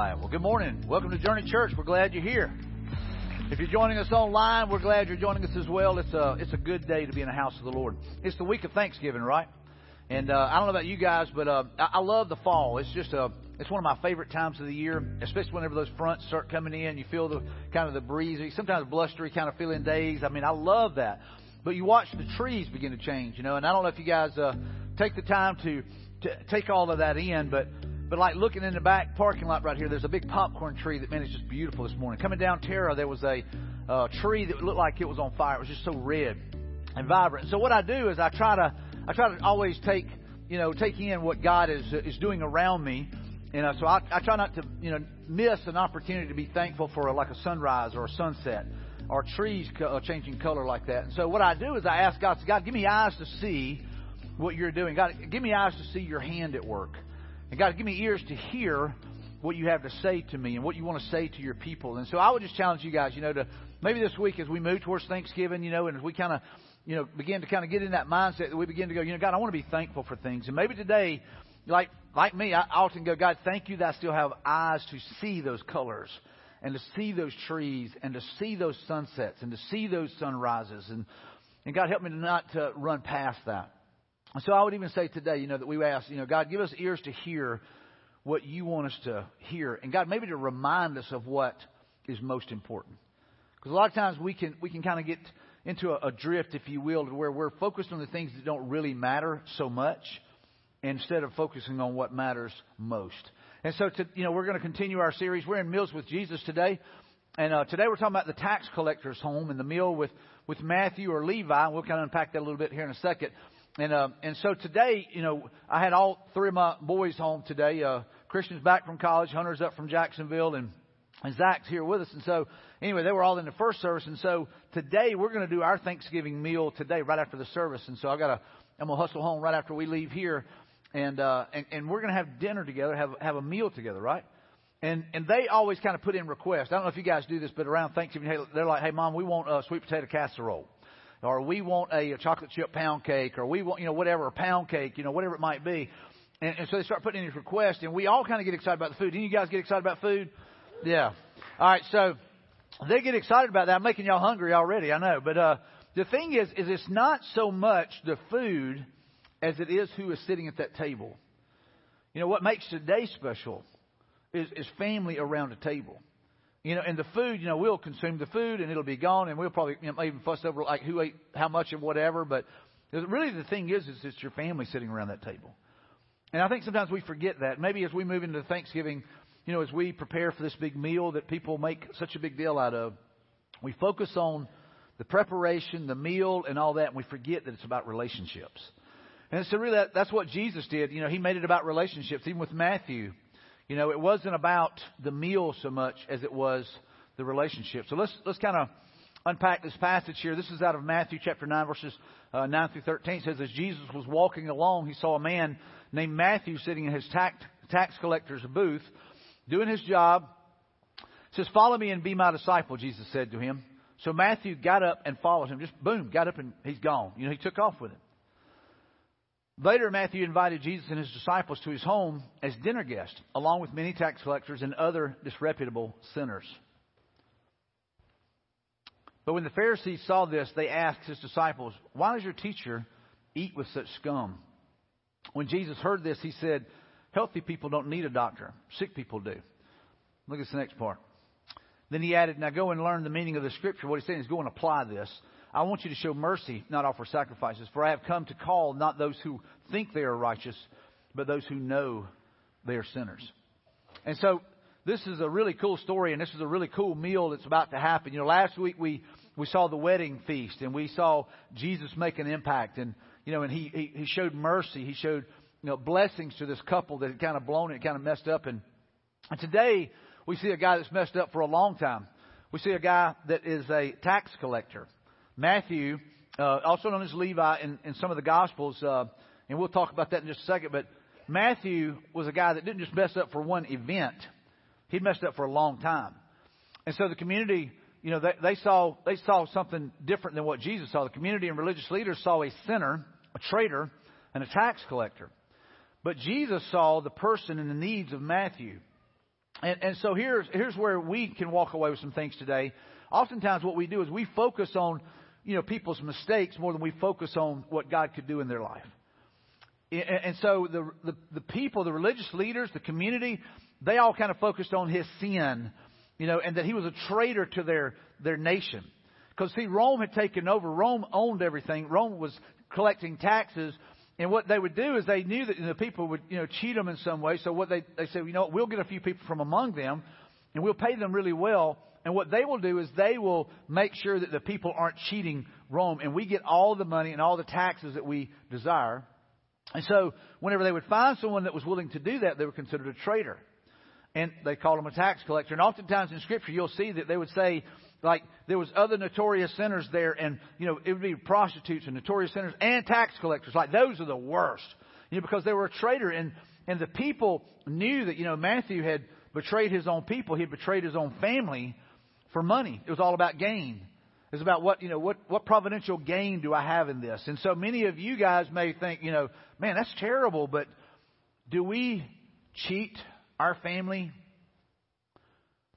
Well, good morning. Welcome to Journey Church. We're glad you're here. If you're joining us online, we're glad you're joining us as well. It's a it's a good day to be in the house of the Lord. It's the week of Thanksgiving, right? And uh, I don't know about you guys, but uh, I, I love the fall. It's just a it's one of my favorite times of the year, especially whenever those fronts start coming in. You feel the kind of the breezy, sometimes blustery kind of feeling days. I mean, I love that. But you watch the trees begin to change, you know. And I don't know if you guys uh, take the time to, to take all of that in, but but like looking in the back parking lot right here, there's a big popcorn tree that man is just beautiful this morning. Coming down Terra, there was a uh, tree that looked like it was on fire. It was just so red and vibrant. So what I do is I try to I try to always take you know take in what God is is doing around me. You know, so I, I try not to you know miss an opportunity to be thankful for a, like a sunrise or a sunset or trees co- uh, changing color like that. And so what I do is I ask God, God, give me eyes to see what you're doing. God, give me eyes to see your hand at work. And God, give me ears to hear what you have to say to me and what you want to say to your people. And so I would just challenge you guys, you know, to maybe this week as we move towards Thanksgiving, you know, and as we kind of, you know, begin to kind of get in that mindset that we begin to go, you know, God, I want to be thankful for things. And maybe today, like like me, I often go, God, thank you that I still have eyes to see those colors and to see those trees and to see those sunsets and to see those sunrises. And, and God, help me to not to run past that. And so I would even say today, you know, that we ask, you know, God, give us ears to hear what you want us to hear. And God, maybe to remind us of what is most important. Because a lot of times we can, we can kind of get into a, a drift, if you will, to where we're focused on the things that don't really matter so much instead of focusing on what matters most. And so, to, you know, we're going to continue our series. We're in Meals with Jesus today. And uh, today we're talking about the tax collector's home and the meal with, with Matthew or Levi. We'll kind of unpack that a little bit here in a second. And uh, and so today, you know, I had all three of my boys home today. Uh, Christian's back from college, Hunter's up from Jacksonville, and and Zach's here with us. And so, anyway, they were all in the first service. And so today we're going to do our Thanksgiving meal today, right after the service. And so I got to, I'm gonna hustle home right after we leave here, and uh, and, and we're going to have dinner together, have have a meal together, right? And and they always kind of put in requests. I don't know if you guys do this, but around Thanksgiving, they're like, "Hey, mom, we want a sweet potato casserole." Or we want a, a chocolate chip pound cake, or we want, you know, whatever, a pound cake, you know, whatever it might be. And, and so they start putting in these requests, and we all kind of get excited about the food. Didn't you guys get excited about food? Yeah. All right, so they get excited about that. I'm making y'all hungry already, I know. But uh, the thing is, is it's not so much the food as it is who is sitting at that table. You know, what makes today special is, is family around a table. You know, and the food, you know, we'll consume the food and it'll be gone, and we'll probably you know, even fuss over like who ate how much and whatever. But really, the thing is, is it's your family sitting around that table. And I think sometimes we forget that. Maybe as we move into Thanksgiving, you know, as we prepare for this big meal that people make such a big deal out of, we focus on the preparation, the meal, and all that, and we forget that it's about relationships. And so really, that, that's what Jesus did. You know, he made it about relationships, even with Matthew. You know, it wasn't about the meal so much as it was the relationship. So let's let's kind of unpack this passage here. This is out of Matthew chapter 9, verses uh, 9 through 13. It says, As Jesus was walking along, he saw a man named Matthew sitting in his tax, tax collector's booth, doing his job. It says, Follow me and be my disciple, Jesus said to him. So Matthew got up and followed him. Just boom, got up and he's gone. You know, he took off with him. Later, Matthew invited Jesus and his disciples to his home as dinner guests, along with many tax collectors and other disreputable sinners. But when the Pharisees saw this, they asked his disciples, Why does your teacher eat with such scum? When Jesus heard this, he said, Healthy people don't need a doctor, sick people do. Look at the next part. Then he added, Now go and learn the meaning of the scripture. What he's saying is go and apply this. I want you to show mercy, not offer sacrifices. For I have come to call not those who think they are righteous, but those who know they are sinners. And so this is a really cool story, and this is a really cool meal that's about to happen. You know, last week we, we saw the wedding feast, and we saw Jesus make an impact, and you know, and he, he, he showed mercy. He showed you know blessings to this couple that had kind of blown it, kind of messed up, and and today we see a guy that's messed up for a long time. We see a guy that is a tax collector. Matthew, uh, also known as Levi in, in some of the Gospels, uh, and we'll talk about that in just a second, but Matthew was a guy that didn't just mess up for one event. He'd messed up for a long time. And so the community, you know, they, they saw, they saw something different than what Jesus saw. The community and religious leaders saw a sinner, a traitor, and a tax collector. But Jesus saw the person and the needs of Matthew. And, and so here's, here's where we can walk away with some things today. Oftentimes what we do is we focus on, you know, people's mistakes more than we focus on what God could do in their life. And, so the, the, the people, the religious leaders, the community, they all kind of focused on his sin, you know, and that he was a traitor to their, their nation. Because see, Rome had taken over. Rome owned everything. Rome was collecting taxes. And what they would do is they knew that the people would, you know, cheat them in some way. So what they, they said, you know, we'll get a few people from among them and we'll pay them really well. And what they will do is they will make sure that the people aren't cheating Rome and we get all the money and all the taxes that we desire. And so whenever they would find someone that was willing to do that, they were considered a traitor. And they called him a tax collector. And oftentimes in scripture you'll see that they would say, like there was other notorious sinners there and you know it would be prostitutes and notorious sinners and tax collectors like those are the worst you know because they were a traitor and and the people knew that you know Matthew had betrayed his own people he had betrayed his own family for money it was all about gain it was about what you know what what providential gain do I have in this and so many of you guys may think you know man that's terrible but do we cheat our family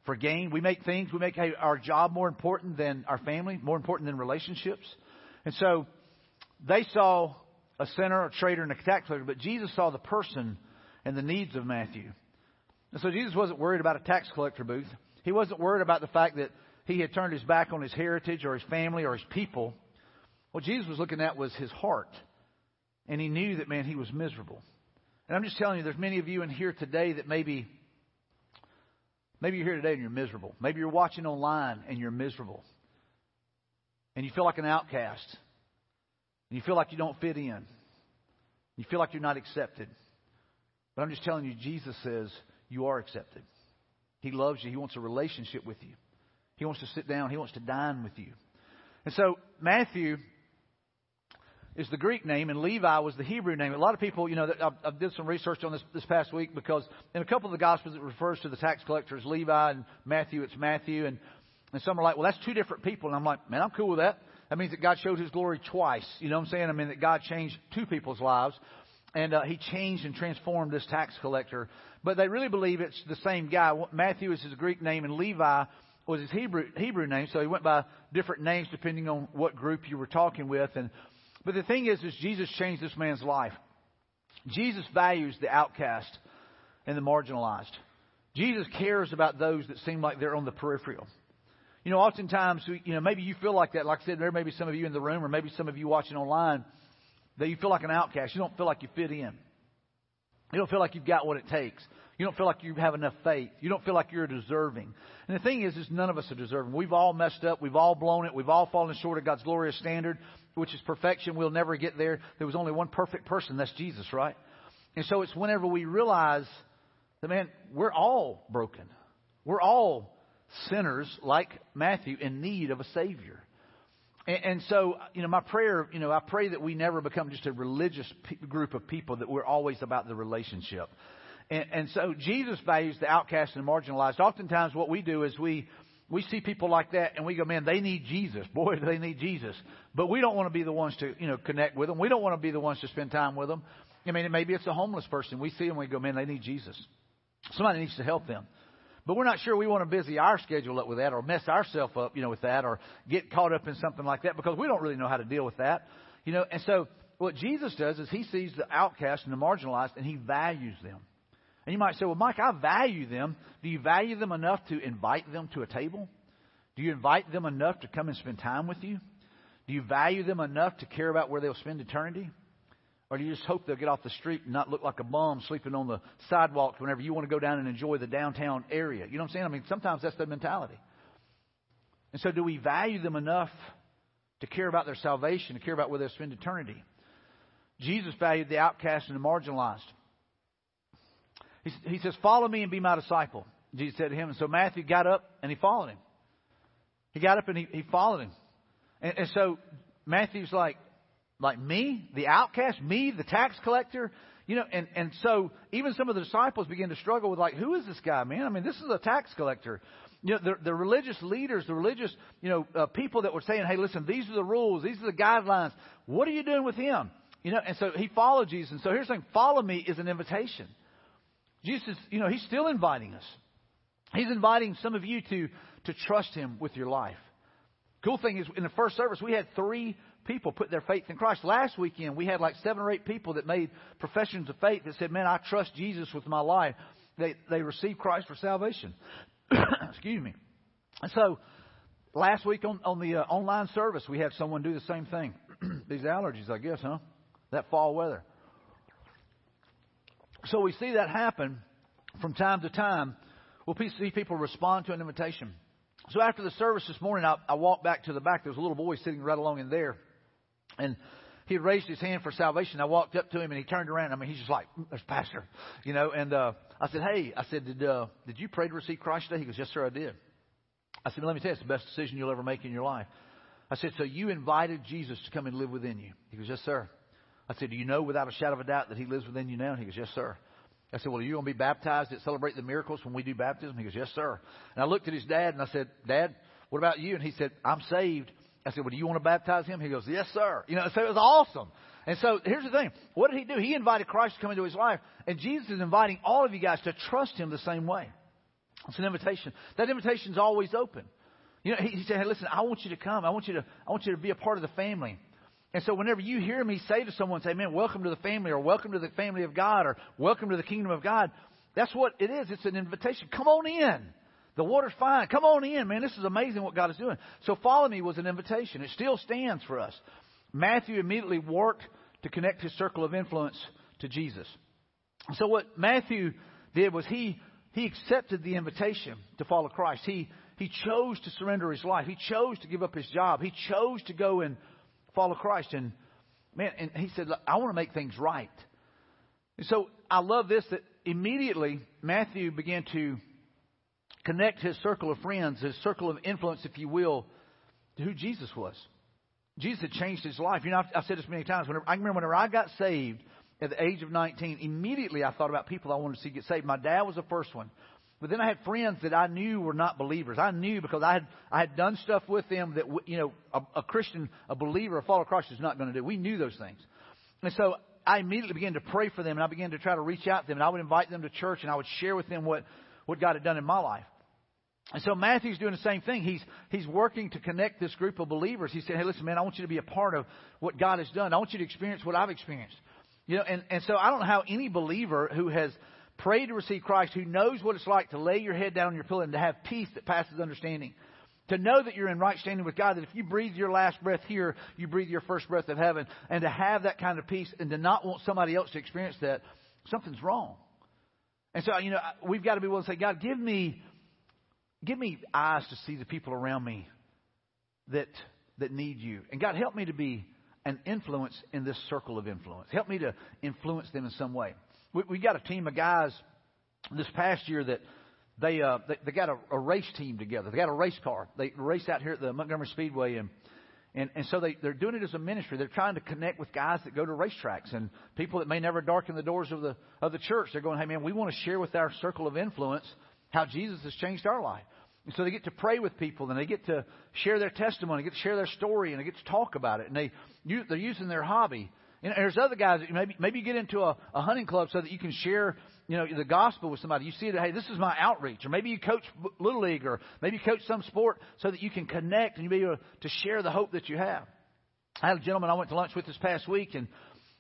for gain. We make things, we make our job more important than our family, more important than relationships. And so they saw a sinner, a traitor, and a tax collector, but Jesus saw the person and the needs of Matthew. And so Jesus wasn't worried about a tax collector booth. He wasn't worried about the fact that he had turned his back on his heritage or his family or his people. What Jesus was looking at was his heart. And he knew that, man, he was miserable. And I'm just telling you, there's many of you in here today that maybe Maybe you're here today and you're miserable. Maybe you're watching online and you're miserable. And you feel like an outcast. And you feel like you don't fit in. You feel like you're not accepted. But I'm just telling you, Jesus says you are accepted. He loves you. He wants a relationship with you. He wants to sit down. He wants to dine with you. And so Matthew is the Greek name, and Levi was the Hebrew name. A lot of people, you know, I've did some research on this this past week because in a couple of the Gospels it refers to the tax collector as Levi, and Matthew it's Matthew, and and some are like, well, that's two different people, and I'm like, man, I'm cool with that. That means that God showed His glory twice. You know what I'm saying? I mean that God changed two people's lives, and uh, He changed and transformed this tax collector. But they really believe it's the same guy. Matthew is his Greek name, and Levi was his Hebrew Hebrew name. So he went by different names depending on what group you were talking with, and but the thing is, is Jesus changed this man's life. Jesus values the outcast and the marginalized. Jesus cares about those that seem like they're on the peripheral. You know, oftentimes, you know, maybe you feel like that. Like I said, there may be some of you in the room, or maybe some of you watching online, that you feel like an outcast. You don't feel like you fit in. You don't feel like you've got what it takes. You don't feel like you have enough faith. You don't feel like you're deserving. And the thing is, is none of us are deserving. We've all messed up. We've all blown it. We've all fallen short of God's glorious standard, which is perfection. We'll never get there. There was only one perfect person. That's Jesus, right? And so it's whenever we realize that, man, we're all broken. We're all sinners like Matthew in need of a Savior. And, and so, you know, my prayer, you know, I pray that we never become just a religious group of people, that we're always about the relationship. And, and so Jesus values the outcast and marginalized. Oftentimes what we do is we, we see people like that and we go, man, they need Jesus. Boy, they need Jesus. But we don't want to be the ones to, you know, connect with them. We don't want to be the ones to spend time with them. I mean, maybe it's a homeless person. We see them, we go, man, they need Jesus. Somebody needs to help them. But we're not sure we want to busy our schedule up with that or mess ourselves up, you know, with that or get caught up in something like that because we don't really know how to deal with that. You know, and so what Jesus does is he sees the outcast and the marginalized and he values them. And you might say, well, Mike, I value them. Do you value them enough to invite them to a table? Do you invite them enough to come and spend time with you? Do you value them enough to care about where they'll spend eternity? Or do you just hope they'll get off the street and not look like a bum sleeping on the sidewalk whenever you want to go down and enjoy the downtown area? You know what I'm saying? I mean, sometimes that's the mentality. And so, do we value them enough to care about their salvation, to care about where they'll spend eternity? Jesus valued the outcast and the marginalized. He, he says, Follow me and be my disciple. Jesus said to him. And so Matthew got up and he followed him. He got up and he, he followed him. And, and so Matthew's like, like me, the outcast, me, the tax collector, you know, and, and so even some of the disciples begin to struggle with like, who is this guy, man? I mean, this is a tax collector. You know, the, the religious leaders, the religious, you know, uh, people that were saying, hey, listen, these are the rules, these are the guidelines. What are you doing with him? You know, and so he followed Jesus. And so here's the thing, follow me is an invitation. Jesus, you know, he's still inviting us. He's inviting some of you to, to trust Him with your life. Cool thing is, in the first service, we had three people put their faith in Christ. Last weekend, we had like seven or eight people that made professions of faith that said, Man, I trust Jesus with my life. They, they received Christ for salvation. Excuse me. And so, last week on, on the uh, online service, we had someone do the same thing. These allergies, I guess, huh? That fall weather. So we see that happen from time to time. We'll see people respond to an invitation. So after the service this morning, I, I walked back to the back. There was a little boy sitting right along in there. And he raised his hand for salvation. I walked up to him and he turned around. I mean, he's just like, there's pastor, you know, and, uh, I said, Hey, I said, did, uh, did you pray to receive Christ today? He goes, yes, sir, I did. I said, let me tell you, it's the best decision you'll ever make in your life. I said, so you invited Jesus to come and live within you? He goes, yes, sir. I said, do you know without a shadow of a doubt that he lives within you now? And he goes, yes, sir. I said, well, are you going to be baptized at Celebrate the Miracles when we do baptism? He goes, yes, sir. And I looked at his dad and I said, Dad, what about you? And he said, I'm saved. I said, well, do you want to baptize him? He goes, yes, sir. You know, so it was awesome. And so here's the thing. What did he do? He invited Christ to come into his life. And Jesus is inviting all of you guys to trust him the same way. It's an invitation. That invitation is always open. You know, he, he said, hey, listen, I want you to come. I want you to, I want you to be a part of the family. And so whenever you hear me say to someone, say, man, welcome to the family or welcome to the family of God or welcome to the kingdom of God, that's what it is. It's an invitation. Come on in. The water's fine. Come on in, man. This is amazing what God is doing. So follow me was an invitation. It still stands for us. Matthew immediately worked to connect his circle of influence to Jesus. So what Matthew did was he, he accepted the invitation to follow Christ. He, he chose to surrender his life. He chose to give up his job. He chose to go and follow Christ. And man, and he said, I want to make things right. And so I love this that immediately Matthew began to connect his circle of friends, his circle of influence, if you will, to who Jesus was. Jesus had changed his life. You know, I've, I've said this many times. Whenever, I remember whenever I got saved at the age of 19, immediately I thought about people I wanted to see get saved. My dad was the first one. But then I had friends that I knew were not believers. I knew because I had I had done stuff with them that you know a, a Christian, a believer, a follower of Christ is not going to do. We knew those things, and so I immediately began to pray for them, and I began to try to reach out to them, and I would invite them to church, and I would share with them what what God had done in my life. And so Matthew's doing the same thing. He's he's working to connect this group of believers. He said, "Hey, listen, man, I want you to be a part of what God has done. I want you to experience what I've experienced." You know, and and so I don't know how any believer who has Pray to receive Christ who knows what it's like to lay your head down on your pillow and to have peace that passes understanding. To know that you're in right standing with God, that if you breathe your last breath here, you breathe your first breath of heaven. And to have that kind of peace and to not want somebody else to experience that, something's wrong. And so, you know, we've got to be willing to say, God, give me, give me eyes to see the people around me that, that need you. And God, help me to be an influence in this circle of influence. Help me to influence them in some way we, we got a team of guys this past year that they uh, they, they got a, a race team together. They got a race car. They race out here at the Montgomery Speedway and. And, and so they, they're doing it as a ministry. They're trying to connect with guys that go to racetracks and people that may never darken the doors of the, of the church. They're going, hey man, we want to share with our circle of influence how Jesus has changed our life. And so they get to pray with people and they get to share their testimony, get to share their story and they get to talk about it. And they, they're using their hobby know, there's other guys that maybe maybe you get into a, a hunting club so that you can share you know the gospel with somebody. You see that hey, this is my outreach, or maybe you coach little league, or maybe you coach some sport so that you can connect and you be able to share the hope that you have. I had a gentleman I went to lunch with this past week, and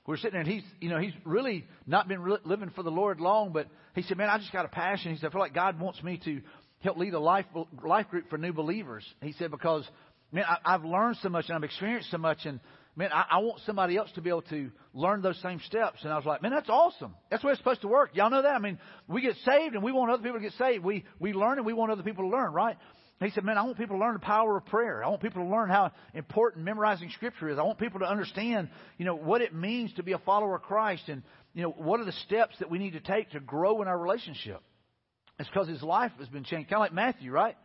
we were sitting there, and he's you know he's really not been re- living for the Lord long, but he said, man, I just got a passion. He said, I feel like God wants me to help lead a life life group for new believers. He said because man, I, I've learned so much and I've experienced so much, and man, I, I want somebody else to be able to learn those same steps. And I was like, man, that's awesome. That's the way it's supposed to work. Y'all know that? I mean, we get saved and we want other people to get saved. We, we learn and we want other people to learn, right? He said, man, I want people to learn the power of prayer. I want people to learn how important memorizing scripture is. I want people to understand, you know, what it means to be a follower of Christ and, you know, what are the steps that we need to take to grow in our relationship. It's because his life has been changed. Kind of like Matthew, right?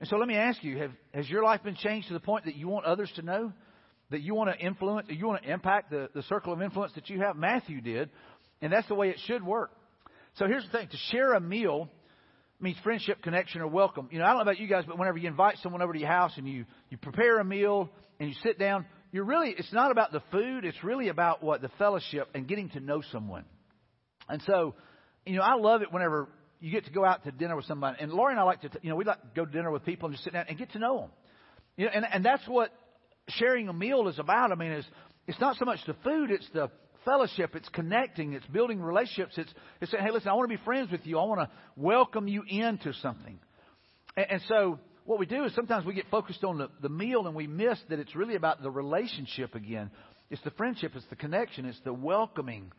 And so let me ask you, have, has your life been changed to the point that you want others to know? that you want to influence, you want to impact the, the circle of influence that you have. Matthew did, and that's the way it should work. So here's the thing: to share a meal means friendship, connection, or welcome. You know, I don't know about you guys, but whenever you invite someone over to your house and you you prepare a meal and you sit down, you're really it's not about the food; it's really about what the fellowship and getting to know someone. And so, you know, I love it whenever you get to go out to dinner with somebody. And Lori and I like to, you know, we like to go to dinner with people and just sit down and get to know them. You know, and, and that's what sharing a meal is about. I mean, it's, it's not so much the food, it's the fellowship, it's connecting, it's building relationships. It's, it's saying, hey, listen, I want to be friends with you. I want to welcome you into something. And, and so what we do is sometimes we get focused on the, the meal and we miss that it's really about the relationship again. It's the friendship, it's the connection, it's the welcoming.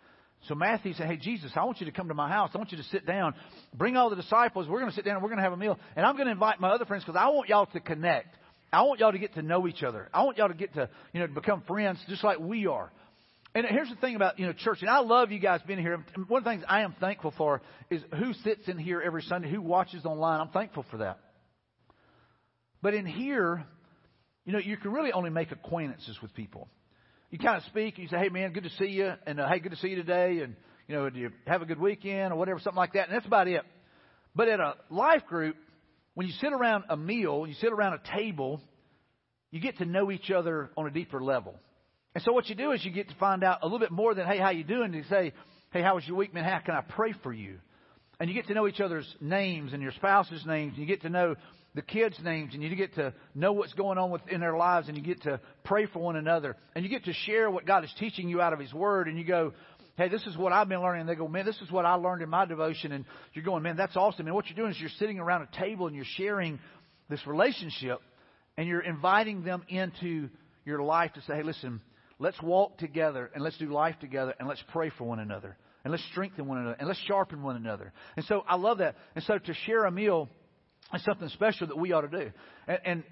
So Matthew said, Hey, Jesus, I want you to come to my house. I want you to sit down. Bring all the disciples. We're going to sit down and we're going to have a meal. And I'm going to invite my other friends because I want y'all to connect. I want y'all to get to know each other. I want y'all to get to, you know, become friends just like we are. And here's the thing about, you know, church, and I love you guys being here. One of the things I am thankful for is who sits in here every Sunday, who watches online. I'm thankful for that. But in here, you know, you can really only make acquaintances with people. You kind of speak, and you say, hey, man, good to see you, and uh, hey, good to see you today, and, you know, do you have a good weekend, or whatever, something like that, and that's about it. But at a life group, when you sit around a meal, you sit around a table, you get to know each other on a deeper level. And so what you do is you get to find out a little bit more than, hey, how you doing? You say, hey, how was your week, man? How can I pray for you? And you get to know each other's names and your spouse's names. And you get to know the kids' names and you get to know what's going on within their lives and you get to pray for one another. And you get to share what God is teaching you out of His Word. And you go, hey, this is what I've been learning. And they go, man, this is what I learned in my devotion. And you're going, man, that's awesome. And what you're doing is you're sitting around a table and you're sharing this relationship and you're inviting them into your life to say, hey, listen, Let's walk together and let's do life together and let's pray for one another and let's strengthen one another and let's sharpen one another. And so I love that. And so to share a meal is something special that we ought to do. And, and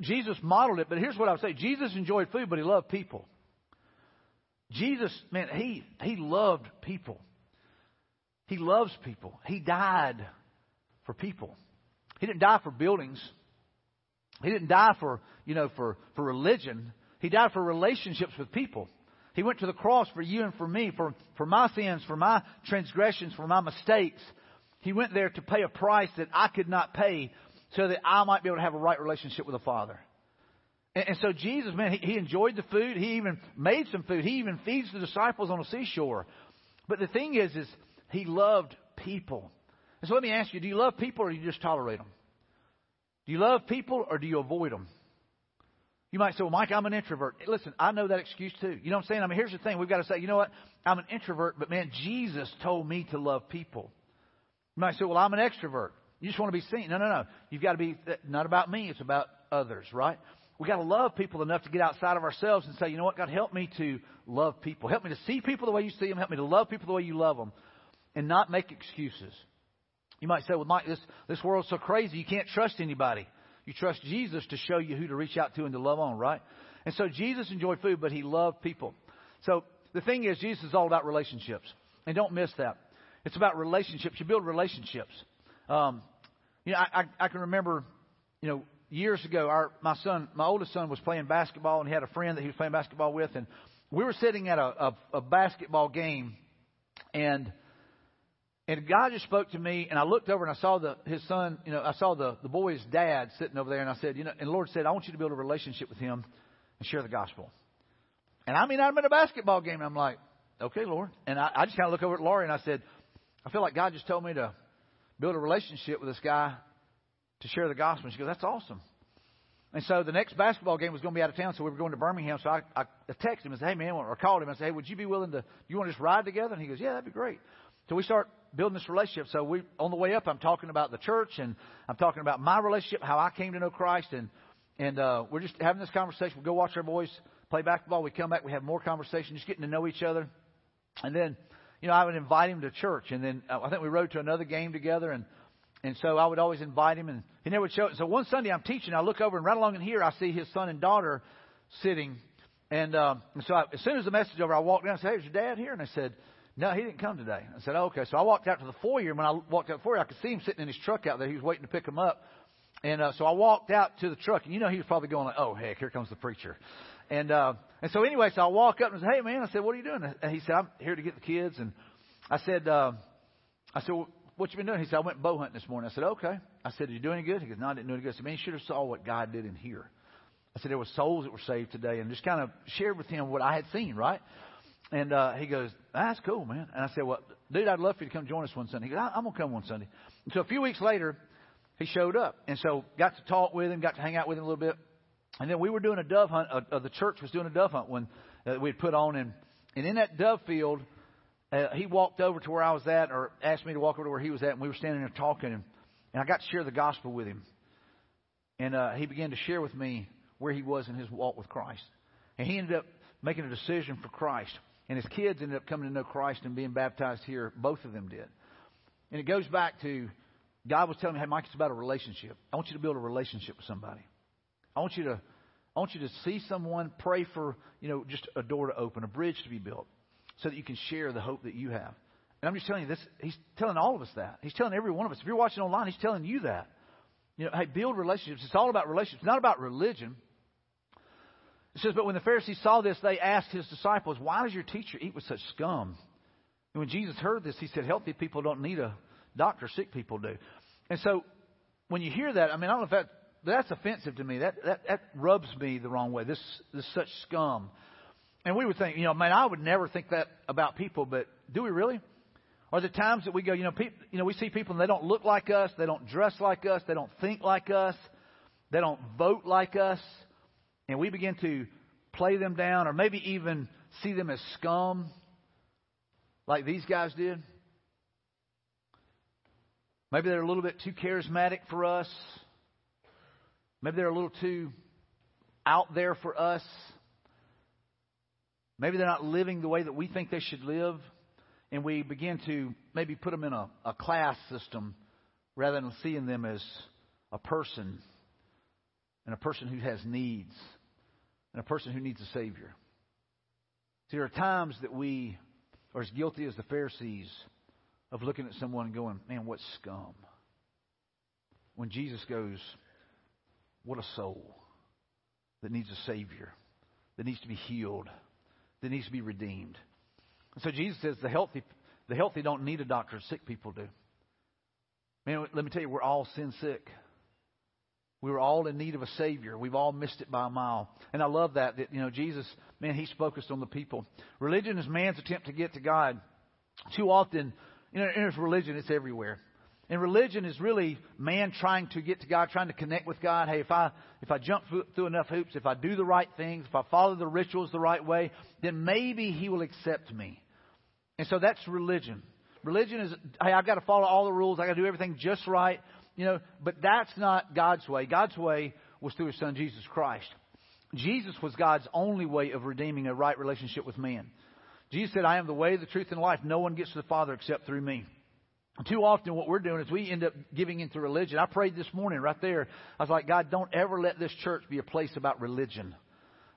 Jesus modeled it, but here's what I would say Jesus enjoyed food, but he loved people. Jesus, man, he, he loved people. He loves people. He died for people. He didn't die for buildings. He didn't die for, you know, for, for religion. He died for relationships with people. He went to the cross for you and for me, for, for my sins, for my transgressions, for my mistakes. He went there to pay a price that I could not pay so that I might be able to have a right relationship with the Father. And, and so Jesus, man, he, he enjoyed the food. He even made some food. He even feeds the disciples on the seashore. But the thing is, is he loved people. And so let me ask you, do you love people or do you just tolerate them? Do you love people or do you avoid them? You might say, well, Mike, I'm an introvert. Listen, I know that excuse too. You know what I'm saying? I mean, here's the thing. We've got to say, you know what? I'm an introvert, but man, Jesus told me to love people. You might say, well, I'm an extrovert. You just want to be seen. No, no, no. You've got to be, uh, not about me, it's about others, right? We've got to love people enough to get outside of ourselves and say, you know what, God, help me to love people. Help me to see people the way you see them. Help me to love people the way you love them and not make excuses. You might say, well, Mike, this, this world's so crazy, you can't trust anybody. You trust Jesus to show you who to reach out to and to love on, right? And so Jesus enjoyed food, but he loved people. So the thing is, Jesus is all about relationships. And don't miss that. It's about relationships. You build relationships. Um, you know, I, I, I can remember, you know, years ago, our my son, my oldest son, was playing basketball, and he had a friend that he was playing basketball with, and we were sitting at a, a, a basketball game, and and God just spoke to me, and I looked over and I saw the his son, you know, I saw the, the boy's dad sitting over there, and I said, you know, and the Lord said, I want you to build a relationship with him and share the gospel. And I mean, I'm at a basketball game, and I'm like, okay, Lord. And I, I just kind of look over at Laurie and I said, I feel like God just told me to build a relationship with this guy to share the gospel. And she goes, that's awesome. And so the next basketball game was going to be out of town, so we were going to Birmingham. So I, I texted him and said, hey, man, or called him and said, hey, would you be willing to, you want to just ride together? And he goes, yeah, that'd be great. So we start building this relationship. So we, on the way up, I'm talking about the church and I'm talking about my relationship, how I came to know Christ, and and uh, we're just having this conversation. We go watch our boys play basketball. We come back, we have more conversation, just getting to know each other, and then, you know, I would invite him to church, and then uh, I think we rode to another game together, and and so I would always invite him, and he never would show. So one Sunday I'm teaching, I look over and right along in here I see his son and daughter sitting, and, um, and so I, as soon as the message over, I walked down and said, "Hey, is your dad here?" And I said. No, he didn't come today. I said, okay. So I walked out to the foyer, and when I walked out the foyer, I could see him sitting in his truck out there. He was waiting to pick him up. And uh, so I walked out to the truck, and you know he was probably going like, "Oh heck, here comes the preacher," and uh, and so anyway, so I walk up and say, "Hey man," I said, "What are you doing?" And he said, "I'm here to get the kids." And I said, uh, "I said, what you been doing?" He said, "I went bow hunting this morning." I said, "Okay." I said, "Did you do any good?" He goes, "No, I didn't do any good." I said, "Man, you should have saw what God did in here." I said, "There were souls that were saved today," and just kind of shared with him what I had seen, right? And uh, he goes, "That's cool, man." And I said, "Well, dude, I'd love for you to come join us one Sunday." He goes, "I'm gonna come one Sunday." And so a few weeks later, he showed up, and so got to talk with him, got to hang out with him a little bit, and then we were doing a dove hunt. Uh, uh, the church was doing a dove hunt when uh, we had put on, and and in that dove field, uh, he walked over to where I was at, or asked me to walk over to where he was at, and we were standing there talking, and, and I got to share the gospel with him, and uh, he began to share with me where he was in his walk with Christ, and he ended up making a decision for Christ. And his kids ended up coming to know Christ and being baptized here. Both of them did. And it goes back to God was telling me, hey, Mike, it's about a relationship. I want you to build a relationship with somebody. I want you to, I want you to see someone, pray for, you know, just a door to open, a bridge to be built, so that you can share the hope that you have. And I'm just telling you this. He's telling all of us that. He's telling every one of us. If you're watching online, he's telling you that. You know, hey, build relationships. It's all about relationships, not about religion. It says, But when the Pharisees saw this, they asked his disciples, Why does your teacher eat with such scum? And when Jesus heard this, he said, Healthy people don't need a doctor, sick people do. And so when you hear that, I mean, I don't know if that that's offensive to me. That that, that rubs me the wrong way. This this such scum. And we would think, you know, man, I would never think that about people, but do we really? Are there times that we go, you know, people, you know, we see people and they don't look like us, they don't dress like us, they don't think like us, they don't vote like us, and we begin to play them down or maybe even see them as scum like these guys did. Maybe they're a little bit too charismatic for us. Maybe they're a little too out there for us. Maybe they're not living the way that we think they should live. And we begin to maybe put them in a, a class system rather than seeing them as a person and a person who has needs and a person who needs a Savior. See, there are times that we are as guilty as the Pharisees of looking at someone and going, man, what scum. When Jesus goes, what a soul that needs a Savior, that needs to be healed, that needs to be redeemed. And so Jesus says the healthy, the healthy don't need a doctor, sick people do. Man, let me tell you, we're all sin sick. We were all in need of a Savior. We've all missed it by a mile. And I love that, that, you know, Jesus, man, He's focused on the people. Religion is man's attempt to get to God. Too often, you know, in religion, it's everywhere. And religion is really man trying to get to God, trying to connect with God. Hey, if I if I jump through enough hoops, if I do the right things, if I follow the rituals the right way, then maybe He will accept me. And so that's religion. Religion is, hey, I've got to follow all the rules. I got to do everything just right. You know, but that's not God's way. God's way was through His Son Jesus Christ. Jesus was God's only way of redeeming a right relationship with man. Jesus said, I am the way, the truth, and life. No one gets to the Father except through me. Too often, what we're doing is we end up giving into religion. I prayed this morning right there. I was like, God, don't ever let this church be a place about religion.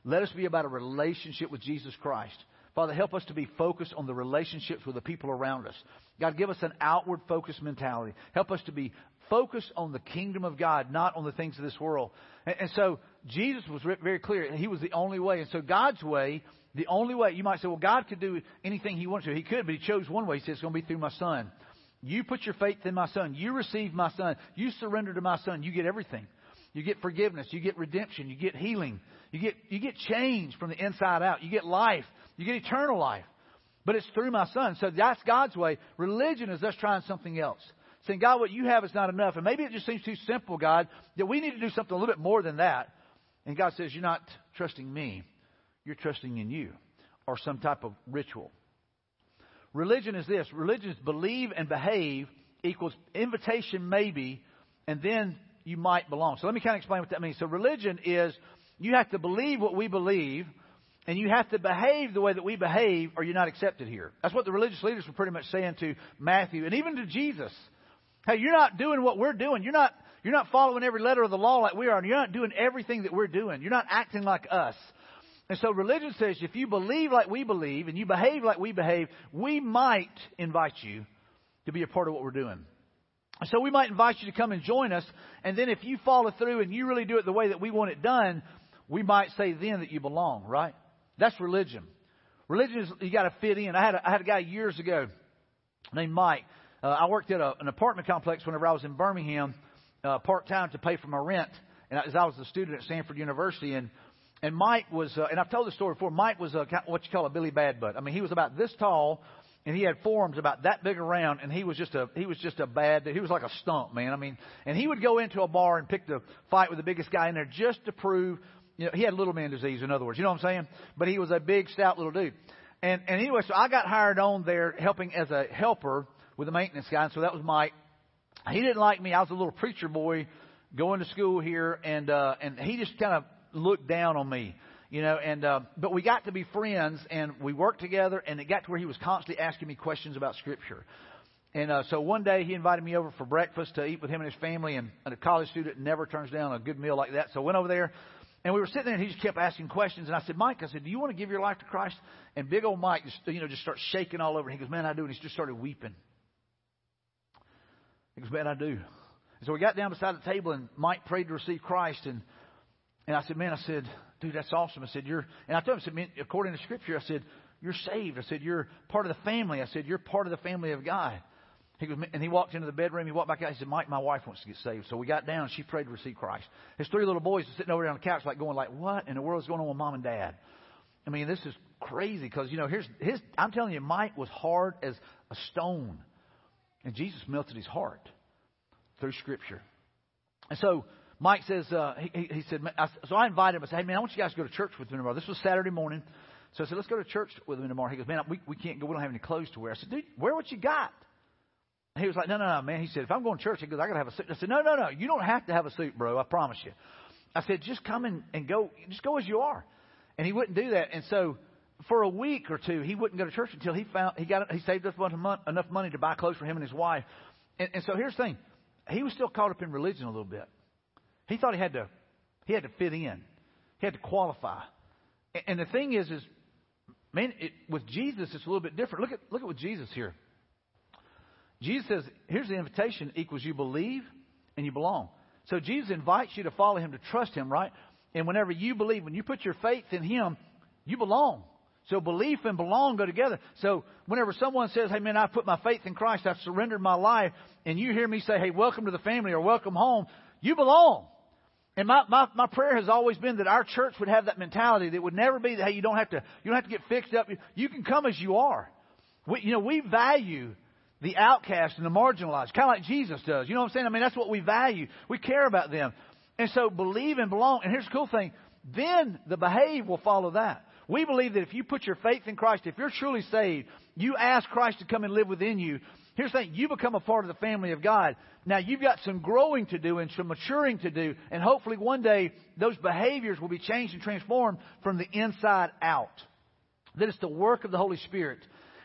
Let us be about a relationship with Jesus Christ. Father, help us to be focused on the relationships with the people around us. God, give us an outward focused mentality. Help us to be focused on the kingdom of God, not on the things of this world. And, and so Jesus was very clear, and He was the only way. And so God's way, the only way, you might say, well, God could do anything He wanted to. He could, but He chose one way. He said, it's going to be through my Son. You put your faith in my son. You receive my son. You surrender to my son. You get everything. You get forgiveness. You get redemption. You get healing. You get, you get change from the inside out. You get life. You get eternal life. But it's through my son. So that's God's way. Religion is us trying something else. Saying, God, what you have is not enough. And maybe it just seems too simple, God, that we need to do something a little bit more than that. And God says, You're not trusting me. You're trusting in you or some type of ritual. Religion is this religion is believe and behave equals invitation, maybe, and then you might belong. So let me kind of explain what that means. So religion is you have to believe what we believe, and you have to behave the way that we behave, or you're not accepted here. That's what the religious leaders were pretty much saying to Matthew and even to Jesus. Hey, you're not doing what we're doing. You're not you're not following every letter of the law like we are, and you're not doing everything that we're doing. You're not acting like us. And so religion says if you believe like we believe and you behave like we behave, we might invite you to be a part of what we're doing. So we might invite you to come and join us, and then if you follow through and you really do it the way that we want it done, we might say then that you belong, right? That's religion. Religion is you got to fit in. I had a, I had a guy years ago named Mike. Uh, I worked at a, an apartment complex whenever I was in Birmingham, uh, part time to pay for my rent, and as I was a student at Samford University, and And Mike was, uh, and I've told the story before. Mike was a, what you call a Billy Bad Butt. I mean, he was about this tall, and he had forearms about that big around, and he was just a he was just a bad. He was like a stump man. I mean, and he would go into a bar and pick the fight with the biggest guy in there just to prove. You know, he had little man disease. In other words, you know what I'm saying? But he was a big, stout little dude. And and anyway, so I got hired on there helping as a helper with the maintenance guy. And so that was Mike. He didn't like me. I was a little preacher boy going to school here, and uh, and he just kind of looked down on me you know, and uh, but we got to be friends and we worked together, and it got to where he was constantly asking me questions about Scripture. And uh, so one day he invited me over for breakfast to eat with him and his family, and, and a college student never turns down a good meal like that. So I went over there, and we were sitting there, and he just kept asking questions. And I said, Mike, I said, do you want to give your life to Christ? And big old Mike just you know just starts shaking all over. And he goes, Man, I do. And he just started weeping. He goes, Man, I do. And so we got down beside the table, and Mike prayed to receive Christ, and and I said, Man, I said, dude, that's awesome. I said, you're, and I told him, I said, man, according to Scripture, I said, you're saved. I said, you're part of the family. I said, you're part of the family of God. He goes, and he walked into the bedroom. He walked back out. He said, Mike, my wife wants to get saved. So we got down. She prayed to receive Christ. His three little boys are sitting over there on the couch, like going, like, what in the world is going on with mom and dad? I mean, this is crazy because you know, here's his. I'm telling you, Mike was hard as a stone, and Jesus melted his heart through Scripture. And so Mike says, uh, he, he said, so I invited him. I said, hey, man, I want you guys to go to church with me tomorrow. This was Saturday morning. So I said, let's go to church with me tomorrow. He goes, man, we, we can't go. We don't have any clothes to wear. I said, dude, wear what you got. he was like, no, no, no, man. He said, if I'm going to church, he goes, I got to have a suit. I said, no, no, no. You don't have to have a suit, bro. I promise you. I said, just come and, and go. Just go as you are. And he wouldn't do that. And so for a week or two, he wouldn't go to church until he found, he got, he saved up enough money to buy clothes for him and his wife. And, and so here's the thing. He was still caught up in religion a little bit. He thought he had to, he had to fit in. He had to qualify. And the thing is, is, man, it, with Jesus, it's a little bit different. Look at, look at what Jesus here. Jesus says, here's the invitation equals you believe and you belong. So Jesus invites you to follow him, to trust him, right? And whenever you believe, when you put your faith in him, you belong. So belief and belong go together. So whenever someone says, Hey man, I put my faith in Christ, I've surrendered my life, and you hear me say, Hey, welcome to the family or welcome home, you belong. And my, my, my prayer has always been that our church would have that mentality that would never be that, hey, you don't have to, you don't have to get fixed up. You can come as you are. We, you know, we value the outcast and the marginalized, kind of like Jesus does. You know what I'm saying? I mean, that's what we value. We care about them. And so believe and belong. And here's the cool thing. Then the behave will follow that. We believe that if you put your faith in Christ, if you're truly saved, you ask Christ to come and live within you, Here's the thing, you become a part of the family of God. Now you've got some growing to do and some maturing to do, and hopefully one day those behaviors will be changed and transformed from the inside out. That it's the work of the Holy Spirit,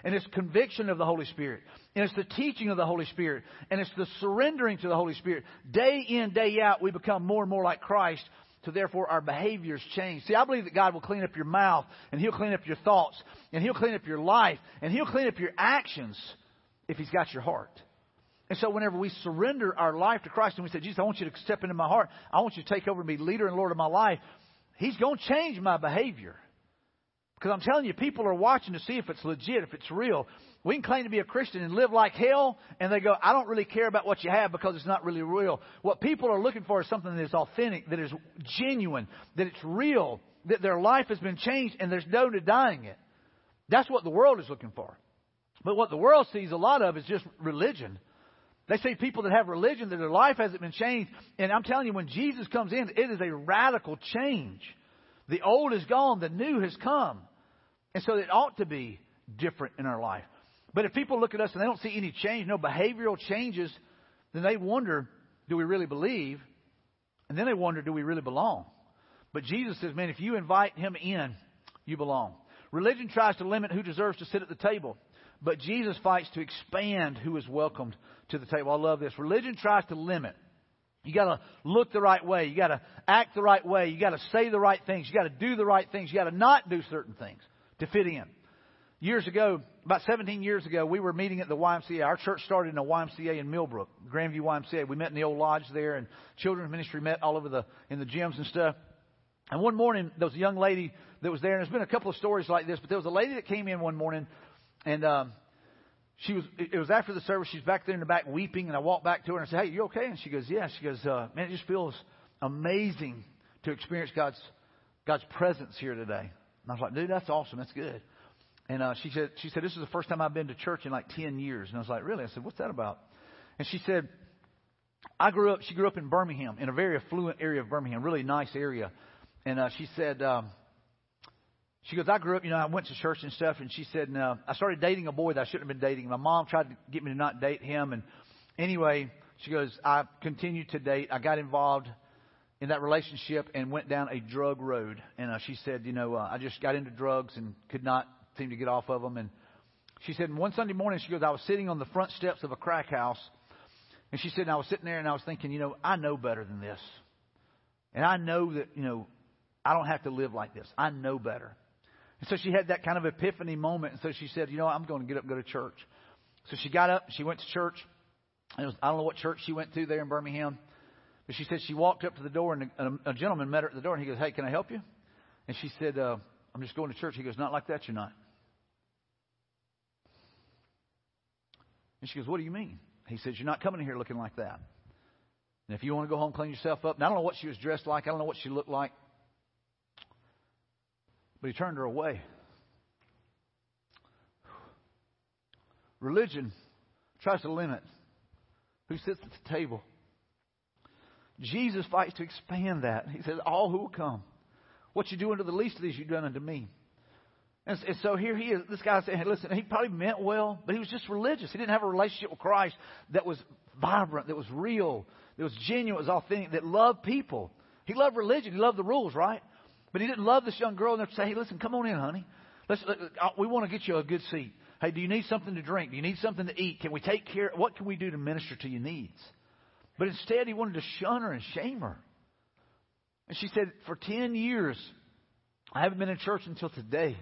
and it's conviction of the Holy Spirit, and it's the teaching of the Holy Spirit, and it's the surrendering to the Holy Spirit. Day in, day out, we become more and more like Christ so therefore our behaviors change. See, I believe that God will clean up your mouth, and He'll clean up your thoughts, and He'll clean up your life, and He'll clean up your actions if He's got your heart. And so whenever we surrender our life to Christ and we say, Jesus, I want you to step into my heart. I want you to take over and be leader and Lord of my life. He's going to change my behavior. Because I'm telling you, people are watching to see if it's legit, if it's real. We can claim to be a Christian and live like hell, and they go, I don't really care about what you have because it's not really real. What people are looking for is something that is authentic, that is genuine, that it's real, that their life has been changed, and there's no denying it. That's what the world is looking for. But what the world sees a lot of is just religion. They see people that have religion that their life hasn't been changed. And I'm telling you, when Jesus comes in, it is a radical change. The old is gone, the new has come. And so it ought to be different in our life. But if people look at us and they don't see any change, no behavioral changes, then they wonder, do we really believe? And then they wonder, do we really belong? But Jesus says, man, if you invite him in, you belong. Religion tries to limit who deserves to sit at the table. But Jesus fights to expand who is welcomed to the table. I love this. Religion tries to limit. You got to look the right way. You got to act the right way. You got to say the right things. You got to do the right things. You got to not do certain things to fit in. Years ago, about 17 years ago, we were meeting at the YMCA. Our church started in a YMCA in Millbrook, Grandview YMCA. We met in the old lodge there, and children's ministry met all over the in the gyms and stuff. And one morning, there was a young lady that was there, and there's been a couple of stories like this, but there was a lady that came in one morning and um, she was. It was after the service. She's back there in the back weeping, and I walked back to her and I said, "Hey, you okay?" And she goes, "Yeah." She goes, uh, "Man, it just feels amazing to experience God's God's presence here today. And I was like, dude, that's awesome. That's good. And uh, she said, she said, this is the first time I've been to church in like 10 years. And I was like, really? I said, what's that about? And she said, I grew up, she grew up in Birmingham, in a very affluent area of Birmingham, really nice area. And uh, she said, um, she goes, I grew up, you know, I went to church and stuff. And she said, no, I started dating a boy that I shouldn't have been dating. My mom tried to get me to not date him. And anyway, she goes, I continued to date. I got involved in that relationship and went down a drug road. And uh, she said, you know, uh, I just got into drugs and could not seem to get off of them. And she said, one Sunday morning, she goes, I was sitting on the front steps of a crack house. And she said, and I was sitting there and I was thinking, you know, I know better than this. And I know that, you know, I don't have to live like this. I know better. And so she had that kind of epiphany moment. And so she said, you know, I'm going to get up and go to church. So she got up, she went to church. Was, I don't know what church she went to there in Birmingham. But she said she walked up to the door and a, a gentleman met her at the door and he goes, hey, can I help you? And she said, uh, I'm just going to church. He goes, not like that, you're not. And she goes, what do you mean? He says, You're not coming here looking like that. And if you want to go home, clean yourself up. And I don't know what she was dressed like. I don't know what she looked like. But he turned her away. Religion tries to limit who sits at the table. Jesus fights to expand that. He says, All who will come. What you do unto the least of these, you've done unto me. And, and so here he is. This guy saying, hey, listen, he probably meant well, but he was just religious. He didn't have a relationship with Christ that was vibrant, that was real, that was genuine, that was authentic, that loved people. He loved religion. He loved the rules, right? But he didn't love this young girl and they'd say, hey, listen, come on in, honey. Let's, let, we want to get you a good seat. Hey, do you need something to drink? Do you need something to eat? Can we take care? What can we do to minister to your needs? But instead, he wanted to shun her and shame her. And she said, for 10 years, I haven't been in church until today.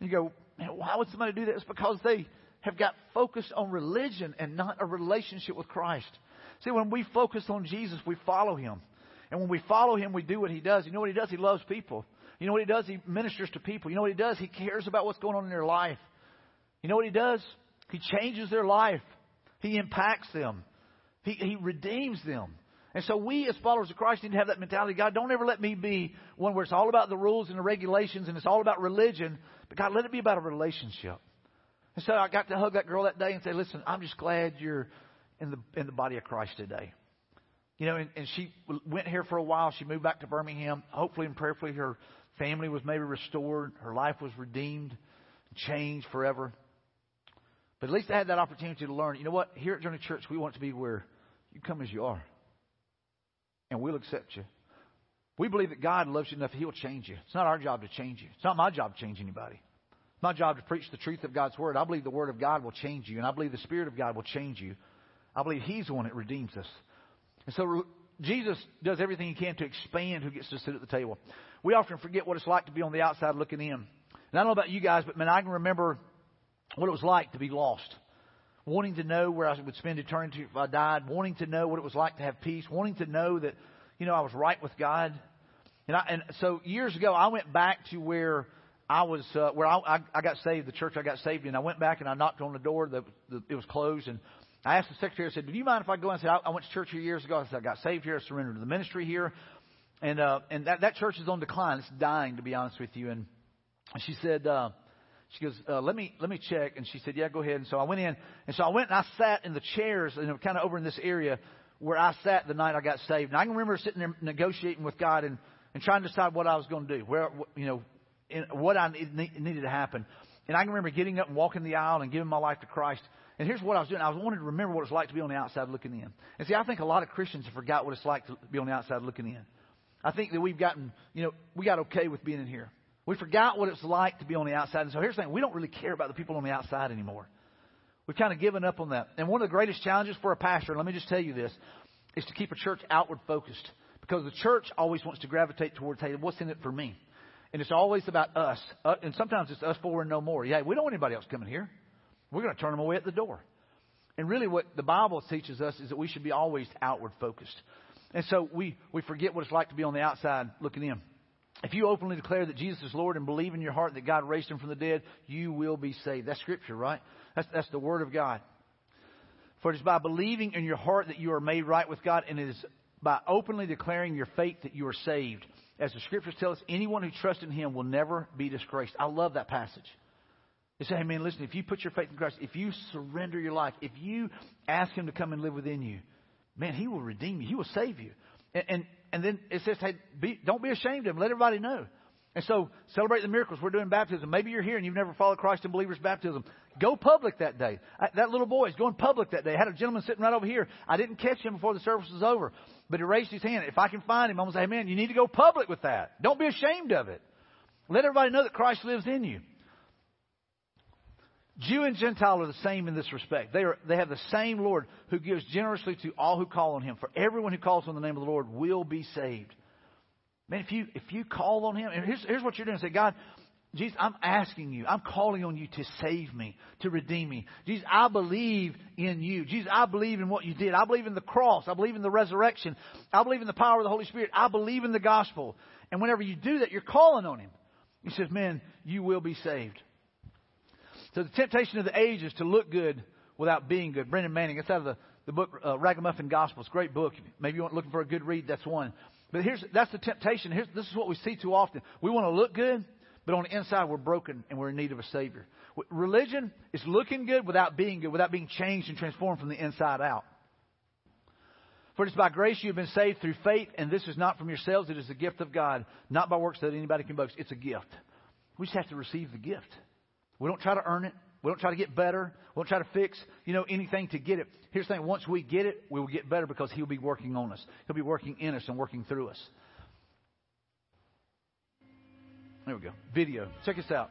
You go, man, why would somebody do that? It's because they have got focused on religion and not a relationship with Christ. See, when we focus on Jesus, we follow Him. And when we follow Him, we do what He does. You know what He does? He loves people. You know what He does? He ministers to people. You know what He does? He cares about what's going on in their life. You know what He does? He changes their life. He impacts them. He, he redeems them. And so we as followers of Christ need to have that mentality. God, don't ever let me be one where it's all about the rules and the regulations and it's all about religion. But God, let it be about a relationship. And so I got to hug that girl that day and say, listen, I'm just glad you're in the, in the body of Christ today. You know, and, and she went here for a while. She moved back to Birmingham. Hopefully and prayerfully her family was maybe restored. Her life was redeemed, changed forever. But at least I had that opportunity to learn. You know what? Here at Journey Church, we want to be where you come as you are and we'll accept you. We believe that God loves you enough, He'll change you. It's not our job to change you. It's not my job to change anybody. It's my job to preach the truth of God's Word. I believe the Word of God will change you, and I believe the Spirit of God will change you. I believe He's the one that redeems us. And so Jesus does everything He can to expand who gets to sit at the table. We often forget what it's like to be on the outside looking in. And I don't know about you guys, but man, I can remember what it was like to be lost wanting to know where I would spend eternity if I died, wanting to know what it was like to have peace, wanting to know that, you know, I was right with God. And, I, and so years ago, I went back to where I was, uh, where I, I, I got saved, the church I got saved in. I went back and I knocked on the door. The, the, it was closed. And I asked the secretary, I said, do you mind if I go? And said, I, I went to church here years ago. I said, I got saved here. I surrendered to the ministry here. And, uh, and that, that church is on decline. It's dying, to be honest with you. And she said, uh, she goes, uh, let me, let me check. And she said, yeah, go ahead. And so I went in. And so I went and I sat in the chairs, you know, kind of over in this area where I sat the night I got saved. And I can remember sitting there negotiating with God and, and trying to decide what I was going to do, where, you know, in, what I need, needed to happen. And I can remember getting up and walking the aisle and giving my life to Christ. And here's what I was doing. I was wanting to remember what it's like to be on the outside looking in. And see, I think a lot of Christians have forgot what it's like to be on the outside looking in. I think that we've gotten, you know, we got okay with being in here. We forgot what it's like to be on the outside. And so here's the thing we don't really care about the people on the outside anymore. We've kind of given up on that. And one of the greatest challenges for a pastor, and let me just tell you this, is to keep a church outward focused. Because the church always wants to gravitate towards, hey, what's in it for me? And it's always about us. Uh, and sometimes it's us four and no more. Yeah, we don't want anybody else coming here. We're going to turn them away at the door. And really, what the Bible teaches us is that we should be always outward focused. And so we, we forget what it's like to be on the outside looking in. If you openly declare that Jesus is Lord and believe in your heart that God raised him from the dead, you will be saved. That's scripture, right? That's, that's the word of God. For it is by believing in your heart that you are made right with God, and it is by openly declaring your faith that you are saved. As the scriptures tell us, anyone who trusts in him will never be disgraced. I love that passage. They say, hey man, listen, if you put your faith in Christ, if you surrender your life, if you ask him to come and live within you, man, he will redeem you. He will save you. And, and, and then it says, hey, be, don't be ashamed of him. Let everybody know. And so celebrate the miracles. We're doing baptism. Maybe you're here and you've never followed Christ in believers baptism. Go public that day. I, that little boy is going public that day. I had a gentleman sitting right over here. I didn't catch him before the service was over, but he raised his hand. If I can find him, I'm going to say, hey man, you need to go public with that. Don't be ashamed of it. Let everybody know that Christ lives in you. Jew and Gentile are the same in this respect. They, are, they have the same Lord who gives generously to all who call on him. For everyone who calls on the name of the Lord will be saved. Man, if you, if you call on him, and here's, here's what you're doing. Say, God, Jesus, I'm asking you, I'm calling on you to save me, to redeem me. Jesus, I believe in you. Jesus, I believe in what you did. I believe in the cross. I believe in the resurrection. I believe in the power of the Holy Spirit. I believe in the gospel. And whenever you do that, you're calling on him. He says, man, you will be saved. So the temptation of the age is to look good without being good. Brennan Manning, it's out of the, the book uh, Ragamuffin Gospels. Great book. Maybe you want looking for a good read, that's one. But here's that's the temptation. Here's, this is what we see too often. We want to look good, but on the inside we're broken and we're in need of a Savior. Religion is looking good without being good, without being changed and transformed from the inside out. For it is by grace you have been saved through faith, and this is not from yourselves, it is the gift of God, not by works that anybody can boast. It's a gift. We just have to receive the gift. We don't try to earn it. We don't try to get better. We don't try to fix, you know, anything to get it. Here's the thing. Once we get it, we will get better because He'll be working on us. He'll be working in us and working through us. There we go. Video. Check us out.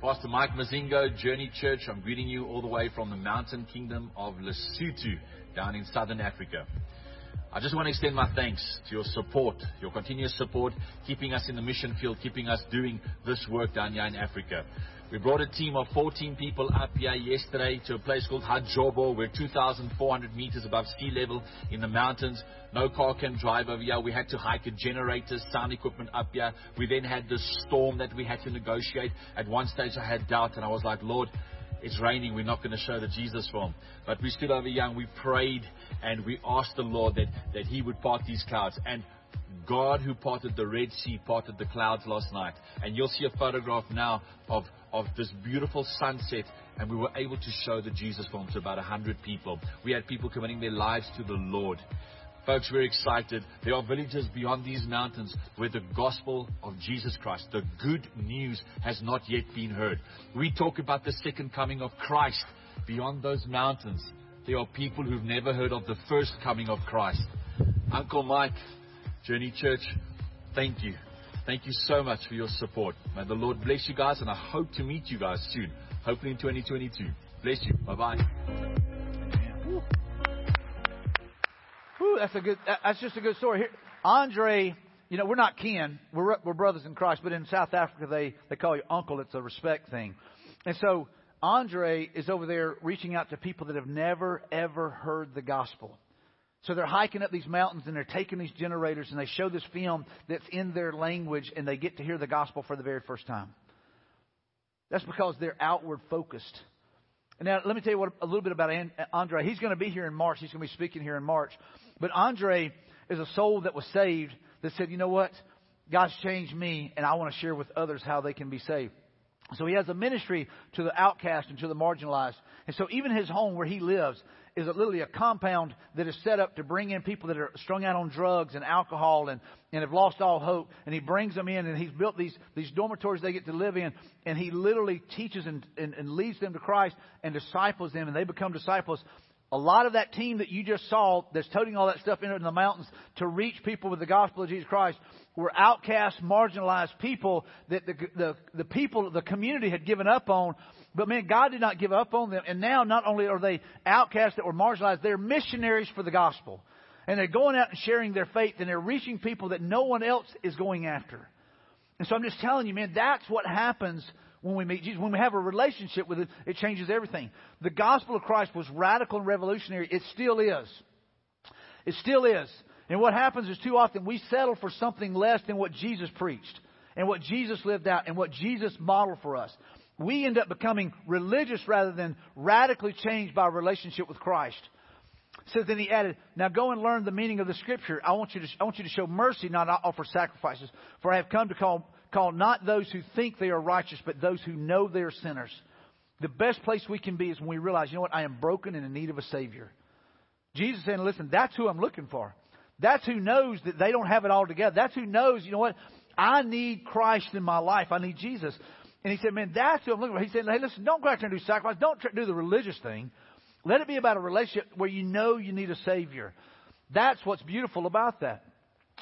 Pastor Mike Mozingo, Journey Church. I'm greeting you all the way from the mountain kingdom of Lesotho down in southern Africa. I just want to extend my thanks to your support, your continuous support, keeping us in the mission field, keeping us doing this work down here in Africa. We brought a team of 14 people up here yesterday to a place called Hajobo. We're 2,400 meters above sea level in the mountains. No car can drive over here. We had to hike a generator, sound equipment up here. We then had the storm that we had to negotiate. At one stage I had doubt and I was like, Lord, it's raining. We're not going to show the Jesus film. But we stood over and we prayed and we asked the Lord that, that He would part these clouds. And God who parted the Red Sea parted the clouds last night. And you'll see a photograph now of, of this beautiful sunset. And we were able to show the Jesus film to about 100 people. We had people committing their lives to the Lord. Folks, we're excited. There are villages beyond these mountains where the gospel of Jesus Christ, the good news, has not yet been heard. We talk about the second coming of Christ beyond those mountains. There are people who've never heard of the first coming of Christ. Uncle Mike, Journey Church, thank you. Thank you so much for your support. May the Lord bless you guys, and I hope to meet you guys soon, hopefully in 2022. Bless you. Bye bye. Whew, that's a good. That's just a good story. Here, Andre, you know, we're not kin. We're we're brothers in Christ, but in South Africa they they call you uncle. It's a respect thing, and so Andre is over there reaching out to people that have never ever heard the gospel. So they're hiking up these mountains and they're taking these generators and they show this film that's in their language and they get to hear the gospel for the very first time. That's because they're outward focused. Now, let me tell you what, a little bit about Andre. He's going to be here in March. He's going to be speaking here in March. But Andre is a soul that was saved that said, you know what? God's changed me, and I want to share with others how they can be saved. So he has a ministry to the outcast and to the marginalized. And so even his home where he lives is literally a compound that is set up to bring in people that are strung out on drugs and alcohol and, and have lost all hope. And he brings them in and he's built these, these dormitories they get to live in. And he literally teaches and, and, and leads them to Christ and disciples them and they become disciples a lot of that team that you just saw that's toting all that stuff into the mountains to reach people with the gospel of Jesus Christ were outcast, marginalized people that the, the, the people, the community had given up on. But man, God did not give up on them. And now not only are they outcasts that were marginalized, they're missionaries for the gospel. And they're going out and sharing their faith and they're reaching people that no one else is going after. And so I'm just telling you, man, that's what happens when we meet Jesus. When we have a relationship with Him, it changes everything. The gospel of Christ was radical and revolutionary. It still is. It still is. And what happens is too often we settle for something less than what Jesus preached and what Jesus lived out and what Jesus modeled for us. We end up becoming religious rather than radically changed by a relationship with Christ. So then he added, Now go and learn the meaning of the scripture. I want you to, I want you to show mercy, not offer sacrifices. For I have come to call, call not those who think they are righteous, but those who know they are sinners. The best place we can be is when we realize, you know what, I am broken and in need of a Savior. Jesus saying, listen, that's who I'm looking for. That's who knows that they don't have it all together. That's who knows, you know what, I need Christ in my life. I need Jesus. And he said, man, that's who I'm looking for. He said, hey, listen, don't go out there and do sacrifice. Don't do the religious thing. Let it be about a relationship where you know you need a Savior. That's what's beautiful about that.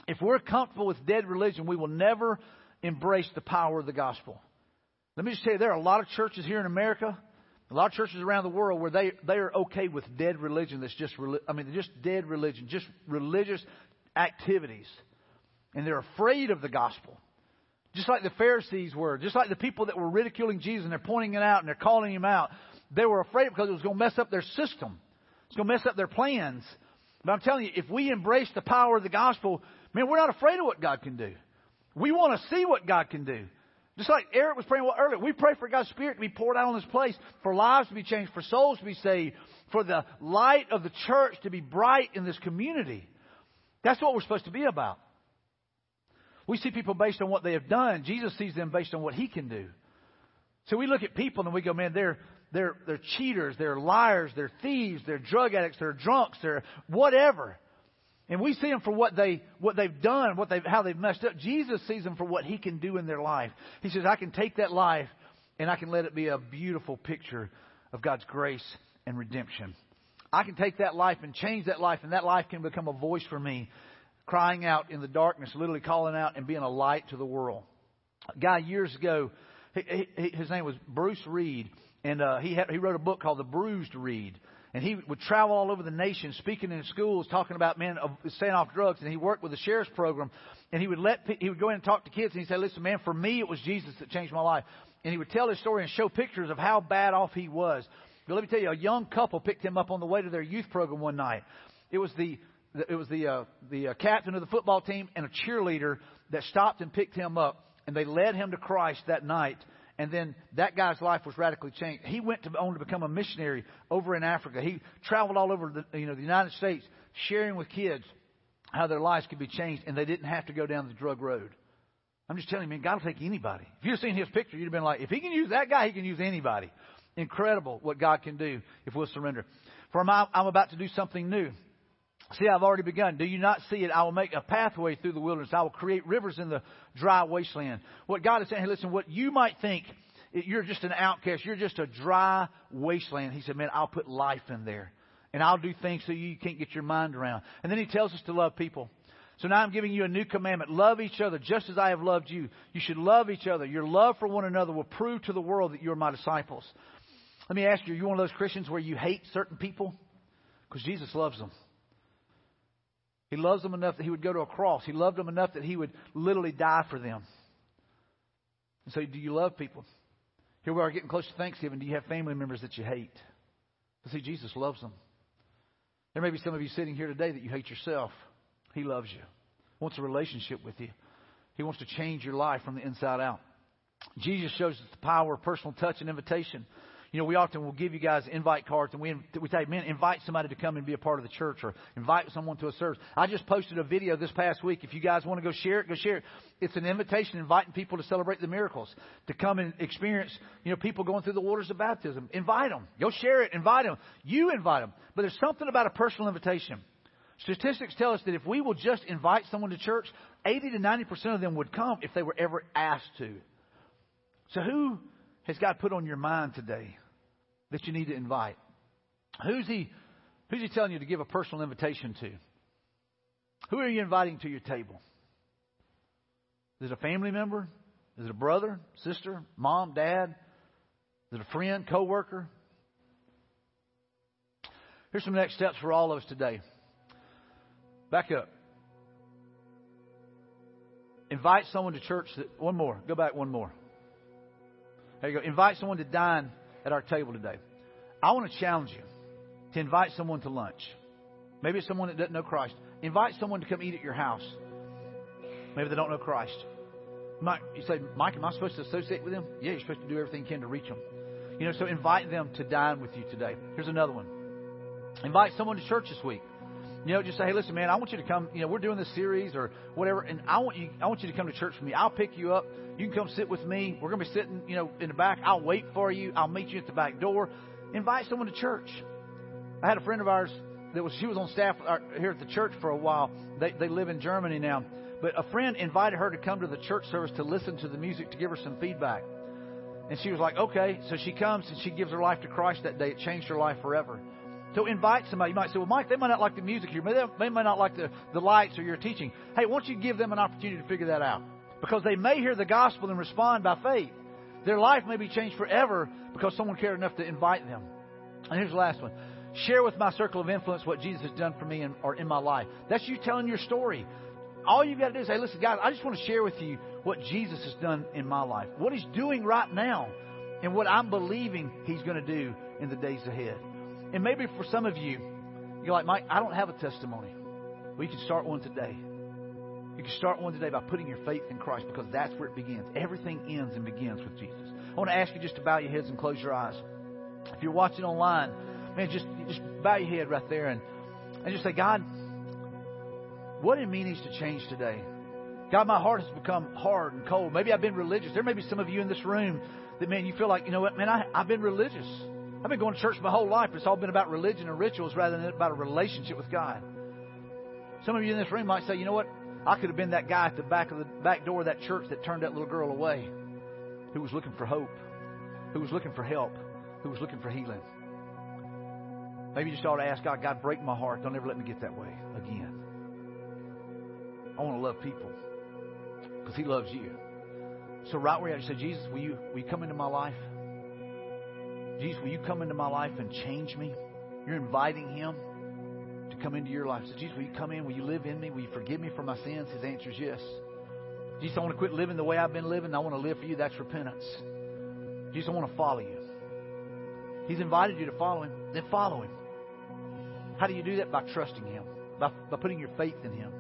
If we're comfortable with dead religion, we will never embrace the power of the gospel. Let me just tell you, there are a lot of churches here in America, a lot of churches around the world where they, they are okay with dead religion that's just, I mean, just dead religion, just religious activities. And they're afraid of the gospel. Just like the Pharisees were, just like the people that were ridiculing Jesus and they're pointing it out and they're calling him out. They were afraid because it was going to mess up their system. It's going to mess up their plans. But I'm telling you, if we embrace the power of the gospel, man, we're not afraid of what God can do. We want to see what God can do. Just like Eric was praying well earlier, we pray for God's Spirit to be poured out on this place, for lives to be changed, for souls to be saved, for the light of the church to be bright in this community. That's what we're supposed to be about. We see people based on what they have done. Jesus sees them based on what he can do. So we look at people and we go, man, they're, they're, they're cheaters, they're liars, they're thieves, they're drug addicts, they're drunks, they're whatever. And we see them for what they what they've done, what they've how they've messed up. Jesus sees them for what he can do in their life. He says, I can take that life and I can let it be a beautiful picture of God's grace and redemption. I can take that life and change that life, and that life can become a voice for me, crying out in the darkness, literally calling out and being a light to the world. A guy years ago, he, he, his name was Bruce Reed, and uh, he had, he wrote a book called The Bruised Reed. And he would travel all over the nation, speaking in schools, talking about men staying off drugs. And he worked with the sheriff's program, and he would let he would go in and talk to kids, and he said, "Listen, man, for me it was Jesus that changed my life." And he would tell his story and show pictures of how bad off he was. But let me tell you, a young couple picked him up on the way to their youth program one night. It was the it was the uh, the uh, captain of the football team and a cheerleader that stopped and picked him up, and they led him to Christ that night and then that guy's life was radically changed. He went to on to become a missionary over in Africa. He traveled all over the you know the United States, sharing with kids how their lives could be changed, and they didn't have to go down the drug road. I'm just telling you, man, God will take anybody. If you'd seen his picture, you'd have been like, if he can use that guy, he can use anybody. Incredible what God can do if we'll surrender. For I'm about to do something new. See, I've already begun. Do you not see it? I will make a pathway through the wilderness. I will create rivers in the dry wasteland. What God is saying, hey, listen, what you might think, you're just an outcast, you're just a dry wasteland. He said, man, I'll put life in there. And I'll do things so you can't get your mind around. And then he tells us to love people. So now I'm giving you a new commandment. Love each other just as I have loved you. You should love each other. Your love for one another will prove to the world that you're my disciples. Let me ask you, are you one of those Christians where you hate certain people? Because Jesus loves them. He loves them enough that he would go to a cross. He loved them enough that he would literally die for them. And so, do you love people? Here we are getting close to Thanksgiving. Do you have family members that you hate? But see, Jesus loves them. There may be some of you sitting here today that you hate yourself. He loves you, wants a relationship with you. He wants to change your life from the inside out. Jesus shows us the power of personal touch and invitation. You know, we often will give you guys invite cards and we, we say, man, invite somebody to come and be a part of the church or invite someone to a service. I just posted a video this past week. If you guys want to go share it, go share it. It's an invitation inviting people to celebrate the miracles, to come and experience, you know, people going through the waters of baptism. Invite them. Go share it. Invite them. You invite them. But there's something about a personal invitation. Statistics tell us that if we will just invite someone to church, 80 to 90% of them would come if they were ever asked to. So who has God put on your mind today? That you need to invite? Who's he, who's he telling you to give a personal invitation to? Who are you inviting to your table? Is it a family member? Is it a brother, sister, mom, dad? Is it a friend, coworker? Here's some next steps for all of us today. Back up. Invite someone to church. That, one more. Go back one more. There you go. Invite someone to dine at our table today. I want to challenge you to invite someone to lunch. Maybe it's someone that doesn't know Christ. Invite someone to come eat at your house. Maybe they don't know Christ. You say, Mike, am I supposed to associate with them? Yeah, you're supposed to do everything you can to reach them. You know, so invite them to dine with you today. Here's another one. Invite someone to church this week. You know, just say, hey, listen, man, I want you to come. You know, we're doing this series or whatever, and I want you, I want you to come to church with me. I'll pick you up. You can come sit with me. We're gonna be sitting, you know, in the back. I'll wait for you. I'll meet you at the back door. Invite someone to church. I had a friend of ours that was she was on staff uh, here at the church for a while. They they live in Germany now, but a friend invited her to come to the church service to listen to the music to give her some feedback. And she was like, okay. So she comes and she gives her life to Christ that day. It changed her life forever. So invite somebody. You might say, well, Mike, they might not like the music here. They, might not like the, the lights or your teaching. Hey, why don't you give them an opportunity to figure that out? Because they may hear the gospel and respond by faith. Their life may be changed forever because someone cared enough to invite them. And here's the last one. Share with my circle of influence what Jesus has done for me in, or in my life. That's you telling your story. All you've got to do is say, listen, guys, I just want to share with you what Jesus has done in my life, what he's doing right now, and what I'm believing he's going to do in the days ahead. And maybe for some of you, you're like, Mike, I don't have a testimony. Well, you can start one today. You can start one today by putting your faith in Christ because that's where it begins. Everything ends and begins with Jesus. I want to ask you just to bow your heads and close your eyes. If you're watching online, man, just just bow your head right there and, and just say, God, what in me needs to change today? God, my heart has become hard and cold. Maybe I've been religious. There may be some of you in this room that, man, you feel like, you know what, man, I, I've been religious. I've been going to church my whole life. It's all been about religion and rituals rather than about a relationship with God. Some of you in this room might say, you know what? I could have been that guy at the back of the back door of that church that turned that little girl away, who was looking for hope, who was looking for help, who was looking for healing. Maybe you just ought to ask God, God, break my heart. Don't ever let me get that way again. I want to love people because He loves you. So right where you say, Jesus, will you will you come into my life? Jesus, will you come into my life and change me? You're inviting Him to come into your life. So, Jesus, will you come in? Will you live in me? Will you forgive me for my sins? His answer is yes. Jesus, I want to quit living the way I've been living. I want to live for you. That's repentance. Jesus, I want to follow you. He's invited you to follow Him. Then follow Him. How do you do that? By trusting Him, by, by putting your faith in Him.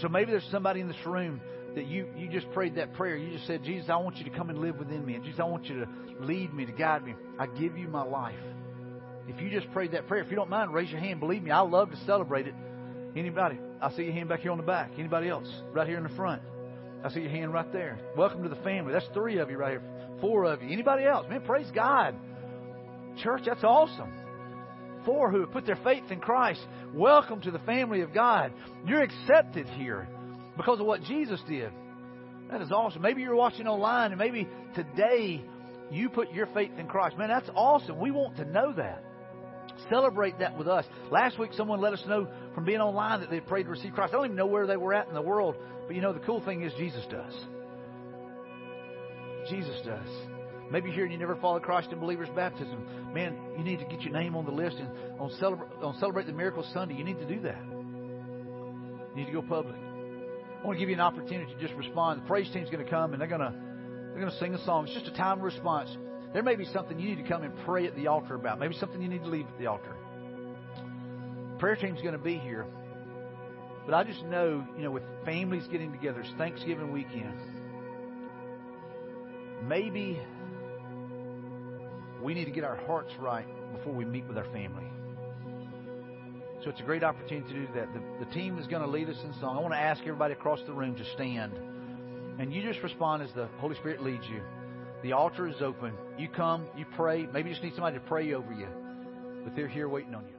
So maybe there's somebody in this room that you, you just prayed that prayer. You just said, Jesus, I want you to come and live within me. And Jesus, I want you to lead me, to guide me. I give you my life. If you just prayed that prayer, if you don't mind, raise your hand. Believe me, I love to celebrate it. Anybody? I see your hand back here on the back. Anybody else? Right here in the front. I see your hand right there. Welcome to the family. That's three of you right here. Four of you. Anybody else? Man, praise God. Church, that's awesome. Four who have put their faith in Christ. Welcome to the family of God. You're accepted here because of what Jesus did. That is awesome. Maybe you're watching online and maybe today you put your faith in Christ. Man, that's awesome. We want to know that. Celebrate that with us. Last week, someone let us know from being online that they prayed to receive Christ. I don't even know where they were at in the world, but you know, the cool thing is Jesus does. Jesus does. Maybe you're here and you never followed Christ in believer's baptism. Man, you need to get your name on the list and on celebrate, on celebrate the miracle Sunday. You need to do that. You need to go public. I want to give you an opportunity to just respond. The praise team's going to come and they're going to they're going to sing a song. It's just a time of response. There may be something you need to come and pray at the altar about. Maybe something you need to leave at the altar. Prayer team's going to be here. But I just know, you know, with families getting together, it's Thanksgiving weekend. Maybe we need to get our hearts right before we meet with our family. So it's a great opportunity to do that. The, the team is going to lead us in song. I want to ask everybody across the room to stand. And you just respond as the Holy Spirit leads you. The altar is open. You come, you pray. Maybe you just need somebody to pray over you. But they're here waiting on you.